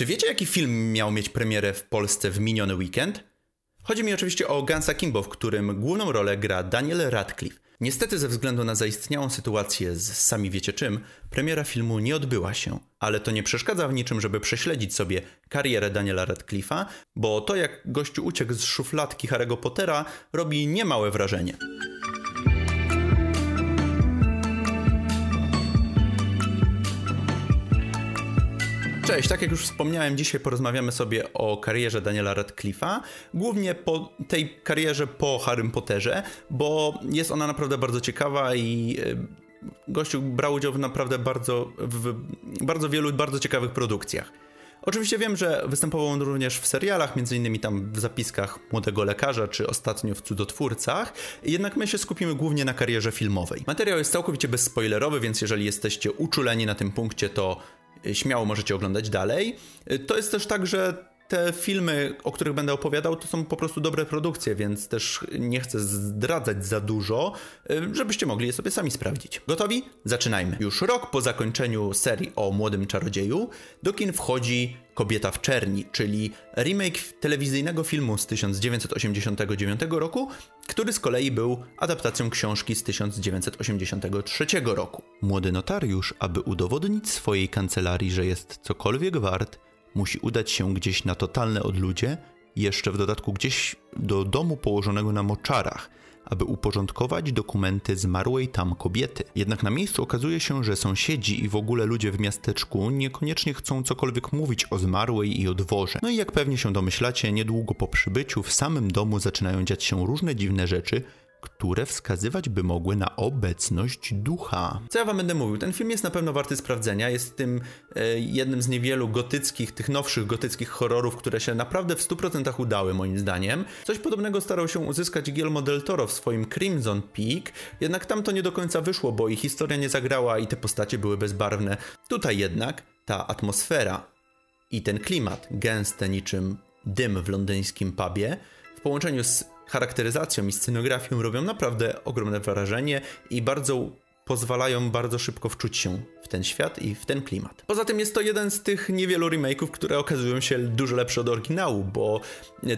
Czy wiecie, jaki film miał mieć premierę w Polsce w miniony weekend? Chodzi mi oczywiście o Gansa Kimbo, w którym główną rolę gra Daniel Radcliffe. Niestety ze względu na zaistniałą sytuację z sami wiecie czym, premiera filmu nie odbyła się, ale to nie przeszkadza w niczym, żeby prześledzić sobie karierę Daniela Radcliffe'a, bo to jak gościu uciekł z szufladki Harry'ego Pottera robi niemałe wrażenie. Cześć, tak jak już wspomniałem, dzisiaj porozmawiamy sobie o karierze Daniela Radcliffe'a, głównie po tej karierze po Harrym Potterze, bo jest ona naprawdę bardzo ciekawa i e, gościu brał udział w naprawdę bardzo, w bardzo wielu bardzo ciekawych produkcjach. Oczywiście wiem, że występował on również w serialach, innymi tam w zapiskach Młodego Lekarza, czy ostatnio w Cudotwórcach, jednak my się skupimy głównie na karierze filmowej. Materiał jest całkowicie bezspoilerowy, więc jeżeli jesteście uczuleni na tym punkcie, to śmiało możecie oglądać dalej. To jest też tak, że te filmy, o których będę opowiadał, to są po prostu dobre produkcje, więc też nie chcę zdradzać za dużo, żebyście mogli je sobie sami sprawdzić. Gotowi? Zaczynajmy. Już rok po zakończeniu serii o młodym czarodzieju do kin wchodzi Kobieta w czerni, czyli remake telewizyjnego filmu z 1989 roku, który z kolei był adaptacją książki z 1983 roku. Młody notariusz, aby udowodnić swojej kancelarii, że jest cokolwiek wart, musi udać się gdzieś na totalne odludzie, jeszcze w dodatku gdzieś do domu położonego na moczarach, aby uporządkować dokumenty zmarłej tam kobiety. Jednak na miejscu okazuje się, że sąsiedzi i w ogóle ludzie w miasteczku niekoniecznie chcą cokolwiek mówić o zmarłej i o dworze. No i jak pewnie się domyślacie, niedługo po przybyciu w samym domu zaczynają dziać się różne dziwne rzeczy, które wskazywać by mogły na obecność ducha. Co ja wam będę mówił? Ten film jest na pewno warty sprawdzenia. Jest tym e, jednym z niewielu gotyckich, tych nowszych gotyckich horrorów, które się naprawdę w 100% udały, moim zdaniem. Coś podobnego starał się uzyskać Guillermo del Toro w swoim Crimson Peak, jednak tam to nie do końca wyszło, bo i historia nie zagrała i te postacie były bezbarwne. Tutaj jednak ta atmosfera i ten klimat, gęste niczym dym w londyńskim pubie, w połączeniu z charakteryzacją i scenografią robią naprawdę ogromne wrażenie i bardzo pozwalają bardzo szybko wczuć się w ten świat i w ten klimat. Poza tym jest to jeden z tych niewielu remake'ów, które okazują się dużo lepsze od oryginału, bo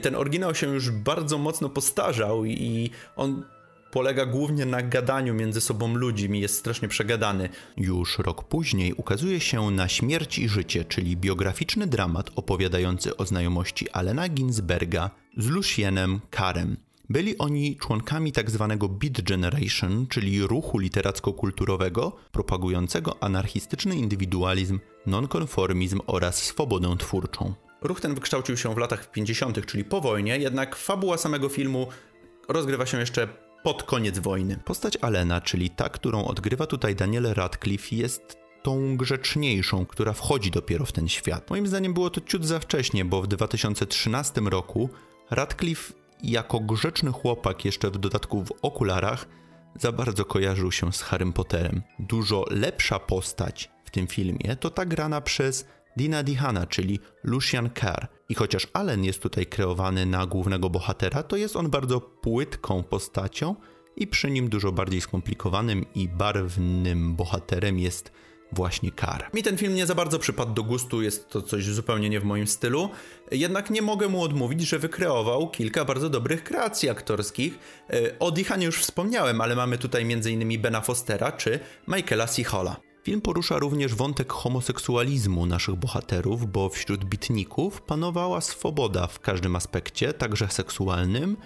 ten oryginał się już bardzo mocno postarzał i on polega głównie na gadaniu między sobą ludźmi, jest strasznie przegadany. Już rok później ukazuje się Na śmierć i życie, czyli biograficzny dramat opowiadający o znajomości Alena Ginsberga z Lucienem Karem. Byli oni członkami tzw. Tak Beat Generation, czyli ruchu literacko-kulturowego propagującego anarchistyczny indywidualizm, nonkonformizm oraz swobodę twórczą. Ruch ten wykształcił się w latach 50., czyli po wojnie, jednak fabuła samego filmu rozgrywa się jeszcze pod koniec wojny. Postać Alena, czyli ta, którą odgrywa tutaj Daniel Radcliffe, jest tą grzeczniejszą, która wchodzi dopiero w ten świat. Moim zdaniem było to ciut za wcześnie, bo w 2013 roku Radcliffe jako grzeczny chłopak, jeszcze w dodatku w okularach, za bardzo kojarzył się z Harrym Potterem. Dużo lepsza postać w tym filmie to ta grana przez Dina Dihana, czyli Lucian Carr. I chociaż Allen jest tutaj kreowany na głównego bohatera, to jest on bardzo płytką postacią i przy nim dużo bardziej skomplikowanym i barwnym bohaterem jest właśnie Kar. Mi ten film nie za bardzo przypadł do gustu, jest to coś zupełnie nie w moim stylu, jednak nie mogę mu odmówić, że wykreował kilka bardzo dobrych kreacji aktorskich. E, o Dihanie już wspomniałem, ale mamy tutaj m.in. Bena Fostera czy Michaela C. Film porusza również wątek homoseksualizmu naszych bohaterów, bo wśród bitników panowała swoboda w każdym aspekcie, także seksualnym,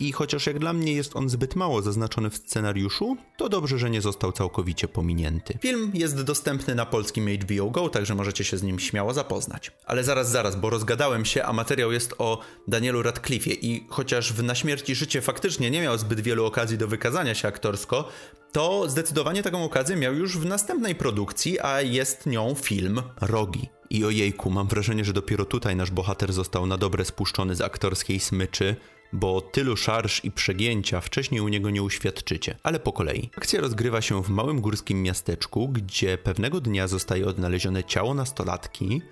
i chociaż jak dla mnie jest on zbyt mało zaznaczony w scenariuszu, to dobrze, że nie został całkowicie pominięty. Film jest dostępny na polskim HBO Go, także możecie się z nim śmiało zapoznać. Ale zaraz, zaraz, bo rozgadałem się, a materiał jest o Danielu Radcliffe'ie i chociaż w Na śmierci życie faktycznie nie miał zbyt wielu okazji do wykazania się aktorsko, to zdecydowanie taką okazję miał już w następnej produkcji, a jest nią film Rogi. I ojejku, mam wrażenie, że dopiero tutaj nasz bohater został na dobre spuszczony z aktorskiej smyczy, bo tylu szarż i przegięcia wcześniej u niego nie uświadczycie. Ale po kolei. Akcja rozgrywa się w małym górskim miasteczku, gdzie pewnego dnia zostaje odnalezione ciało nastolatki,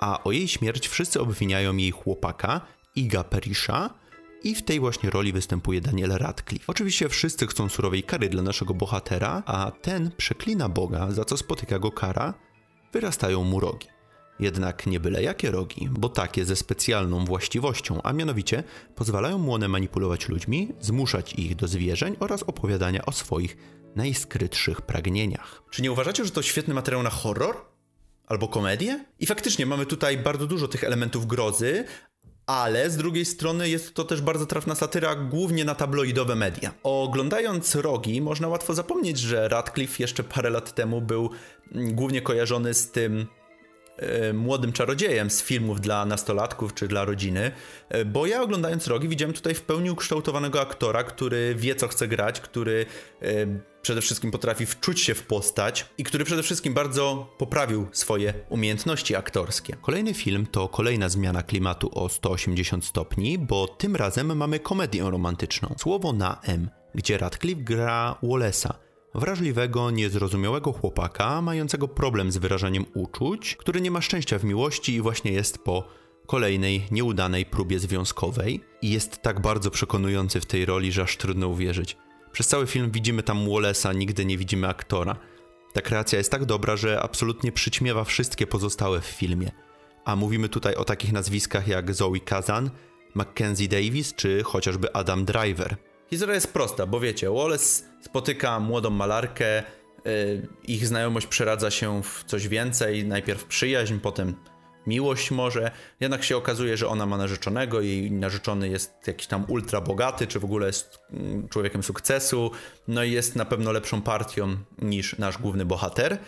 a o jej śmierć wszyscy obwiniają jej chłopaka, Iga Perisha, i w tej właśnie roli występuje Daniel Radcliffe. Oczywiście wszyscy chcą surowej kary dla naszego bohatera, a ten przeklina Boga, za co spotyka go kara, wyrastają mu rogi. Jednak nie byle jakie rogi, bo takie ze specjalną właściwością, a mianowicie pozwalają mu one manipulować ludźmi, zmuszać ich do zwierzeń oraz opowiadania o swoich najskrytszych pragnieniach. Czy nie uważacie, że to świetny materiał na horror? Albo komedię? I faktycznie mamy tutaj bardzo dużo tych elementów grozy, ale z drugiej strony jest to też bardzo trafna satyra głównie na tabloidowe media. Oglądając rogi, można łatwo zapomnieć, że Radcliffe jeszcze parę lat temu był mm, głównie kojarzony z tym młodym czarodziejem z filmów dla nastolatków czy dla rodziny, e, bo ja oglądając Rogi widziałem tutaj w pełni ukształtowanego aktora, który wie co chce grać, który e, przede wszystkim potrafi wczuć się w postać i który przede wszystkim bardzo poprawił swoje umiejętności aktorskie. Kolejny film to kolejna zmiana klimatu o 180 stopni, bo tym razem mamy komedię romantyczną. Słowo na M, gdzie Radcliffe gra Wallace'a, wrażliwego, niezrozumiałego chłopaka, mającego problem z wyrażaniem uczuć, który nie ma szczęścia w miłości i właśnie jest po kolejnej nieudanej próbie związkowej i jest tak bardzo przekonujący w tej roli, że aż trudno uwierzyć. Przez cały film widzimy tam Wallace'a, nigdy nie widzimy aktora. Ta kreacja jest tak dobra, że absolutnie przyćmiewa wszystkie pozostałe w filmie. A mówimy tutaj o takich nazwiskach jak Zoe Kazan, Mackenzie Davis czy chociażby Adam Driver. Historia jest prosta, bo wiecie, Wallace spotyka młodą malarkę, y, ich znajomość przeradza się w coś więcej, najpierw przyjaźń, potem miłość może, jednak się okazuje, że ona ma narzeczonego, jej narzeczony jest jakiś tam ultra bogaty, czy w ogóle jest mm, człowiekiem sukcesu, no i jest na pewno lepszą partią niż nasz główny bohater.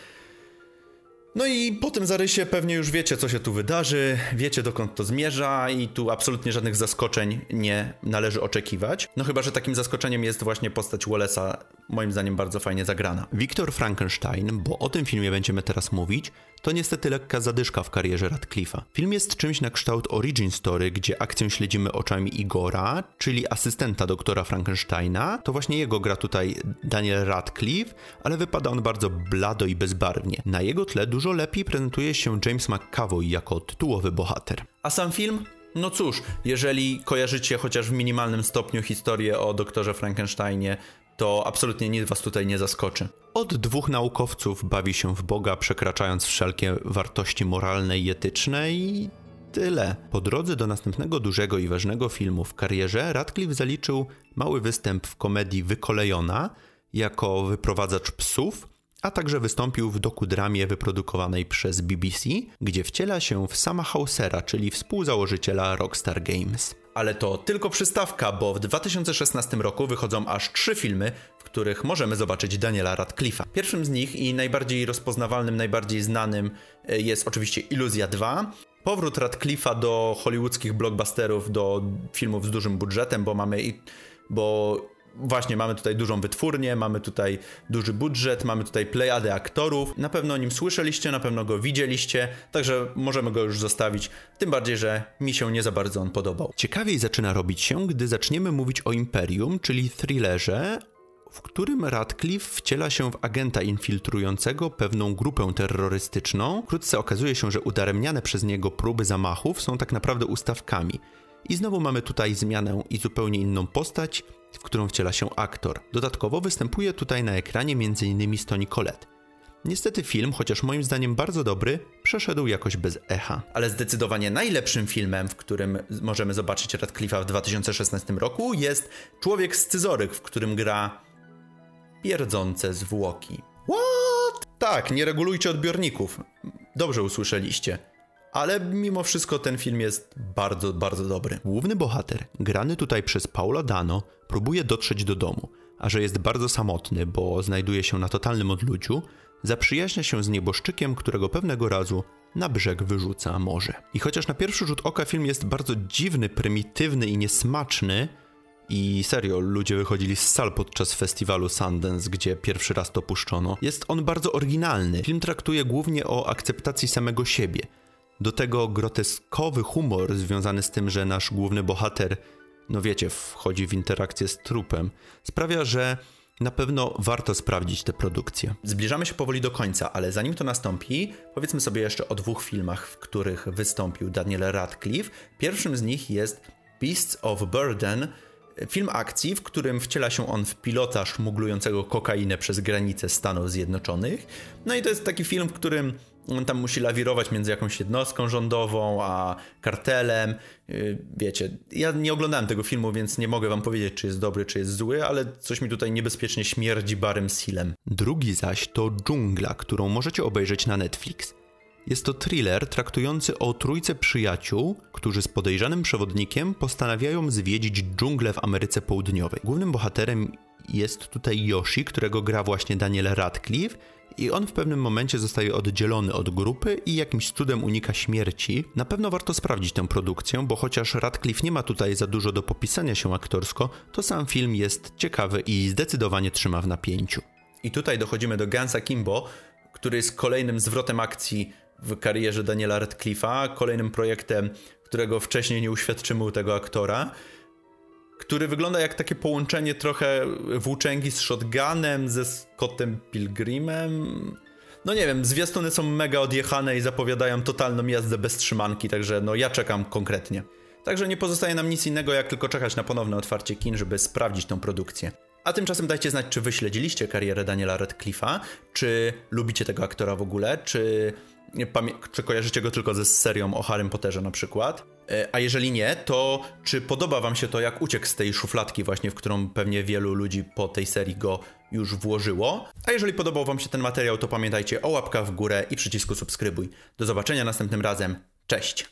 No i po tym zarysie pewnie już wiecie, co się tu wydarzy, wiecie dokąd to zmierza i tu absolutnie żadnych zaskoczeń nie należy oczekiwać. No chyba, że takim zaskoczeniem jest właśnie postać Wallace'a, moim zdaniem bardzo fajnie zagrana. Viktor Frankenstein, bo o tym filmie będziemy teraz mówić, to niestety lekka zadyszka w karierze Radcliffe'a. Film jest czymś na kształt origin story, gdzie akcję śledzimy oczami Igora, czyli asystenta doktora Frankensteina. To właśnie jego gra tutaj Daniel Radcliffe, ale wypada on bardzo blado i bezbarwnie. Na jego tle dużo lepiej prezentuje się James McAvoy jako tytułowy bohater. A sam film? No cóż, jeżeli kojarzycie chociaż w minimalnym stopniu historię o doktorze Frankensteinie, to absolutnie nic was tutaj nie zaskoczy. Od dwóch naukowców bawi się w Boga, przekraczając wszelkie wartości moralne i etyczne i tyle. Po drodze do następnego dużego i ważnego filmu w karierze Radcliffe zaliczył mały występ w komedii Wykolejona jako wyprowadzacz psów, a także wystąpił w dokudramie wyprodukowanej przez BBC, gdzie wciela się w sama Hausera, czyli współzałożyciela Rockstar Games. Ale to tylko przystawka, bo w 2016 roku wychodzą aż trzy filmy, w których możemy zobaczyć Daniela Radcliffe'a. Pierwszym z nich i najbardziej rozpoznawalnym, najbardziej znanym e, jest oczywiście Iluzja 2. Powrót Radcliffe'a do hollywoodzkich blockbusterów, do filmów z dużym budżetem, bo mamy i bo właśnie mamy tutaj dużą wytwórnię, mamy tutaj duży budżet, mamy tutaj plejadę aktorów. Na pewno o nim słyszeliście, na pewno go widzieliście, także możemy go już zostawić. Tym bardziej, że mi się nie za bardzo on podobał. Ciekawiej zaczyna robić się, gdy zaczniemy mówić o Imperium, czyli thrillerze, w którym Radcliffe wciela się w agenta infiltrującego pewną grupę terrorystyczną. Wkrótce okazuje się, że udaremniane przez niego próby zamachów są tak naprawdę ustawkami. I znowu mamy tutaj zmianę i zupełnie inną postać, którą wciela się aktor. Dodatkowo występuje tutaj na ekranie m.in. Stoni Colette. Niestety film, chociaż moim zdaniem bardzo dobry, przeszedł jakoś bez echa. Ale zdecydowanie najlepszym filmem, w którym możemy zobaczyć Radcliffe'a w 2016 roku jest Człowiek Scyzoryk, w którym gra pierdzące zwłoki. What? Tak, nie regulujcie odbiorników. Dobrze usłyszeliście ale mimo wszystko ten film jest bardzo, bardzo dobry. Główny bohater, grany tutaj przez Paula Dano, próbuje dotrzeć do domu, a że jest bardzo samotny, bo znajduje się na totalnym odludziu, zaprzyjaźnia się z nieboszczykiem, którego pewnego razu na brzeg wyrzuca morze. I chociaż na pierwszy rzut oka film jest bardzo dziwny, prymitywny i niesmaczny, i serio, ludzie wychodzili z sal podczas festiwalu Sundance, gdzie pierwszy raz to puszczono. Jest on bardzo oryginalny. Film traktuje głównie o akceptacji samego siebie, do tego groteskowy humor związany z tym, że nasz główny bohater, no wiecie, wchodzi w interakcję z trupem, sprawia, że na pewno warto sprawdzić tę produkcję. Zbliżamy się powoli do końca, ale zanim to nastąpi, powiedzmy sobie jeszcze o dwóch filmach, w których wystąpił Daniel Radcliffe. Pierwszym z nich jest Beasts of Burden, film akcji, w którym wciela się on w pilota szmuglującego kokainę przez granicę Stanów Zjednoczonych. No i to jest taki film, w którym On tam musi lawirować między jakąś jednostką rządową a kartelem. Yy, wiecie, ja nie oglądałem tego filmu, więc nie mogę wam powiedzieć, czy jest dobry, czy jest zły, ale coś mi tutaj niebezpiecznie śmierdzi Barym Sealem. Drugi zaś to Dżungla, którą możecie obejrzeć na Netflix. Jest to thriller traktujący o trójce przyjaciół, którzy z podejrzanym przewodnikiem postanawiają zwiedzić dżunglę w Ameryce Południowej. Głównym bohaterem jest tutaj Yoshi, którego gra właśnie Daniel Radcliffe i on w pewnym momencie zostaje oddzielony od grupy i jakimś cudem unika śmierci. Na pewno warto sprawdzić tę produkcję, bo chociaż Radcliffe nie ma tutaj za dużo do popisania się aktorsko, to sam film jest ciekawy i zdecydowanie trzyma w napięciu. I tutaj dochodzimy do Gansa Kimbo, który jest kolejnym zwrotem akcji w karierze Daniela Radcliffe'a, kolejnym projektem, którego wcześniej nie uświadczymy tego aktora, który wygląda jak takie połączenie trochę włóczęgi z shotgunem ze Scottem Pilgrimem. No nie wiem, zwiastuny są mega odjechane i zapowiadają totalną jazdę bez trzymanki, także no ja czekam konkretnie. Także nie pozostaje nam nic innego, jak tylko czekać na ponowne otwarcie kin, żeby sprawdzić tą produkcję. A tymczasem dajcie znać, czy wy śledziliście karierę Daniela Radcliffe'a, czy lubicie tego aktora w ogóle, czy czy kojarzycie go tylko ze serią o Harrym Potterze na przykład? E, a jeżeli nie, to czy podoba wam się to, jak uciekł z tej szufladki właśnie, w którą pewnie wielu ludzi po tej serii go już włożyło? A jeżeli podobał wam się ten materiał, to pamiętajcie o łapkach w górę i przycisku subskrybuj. Do zobaczenia następnym razem. Cześć!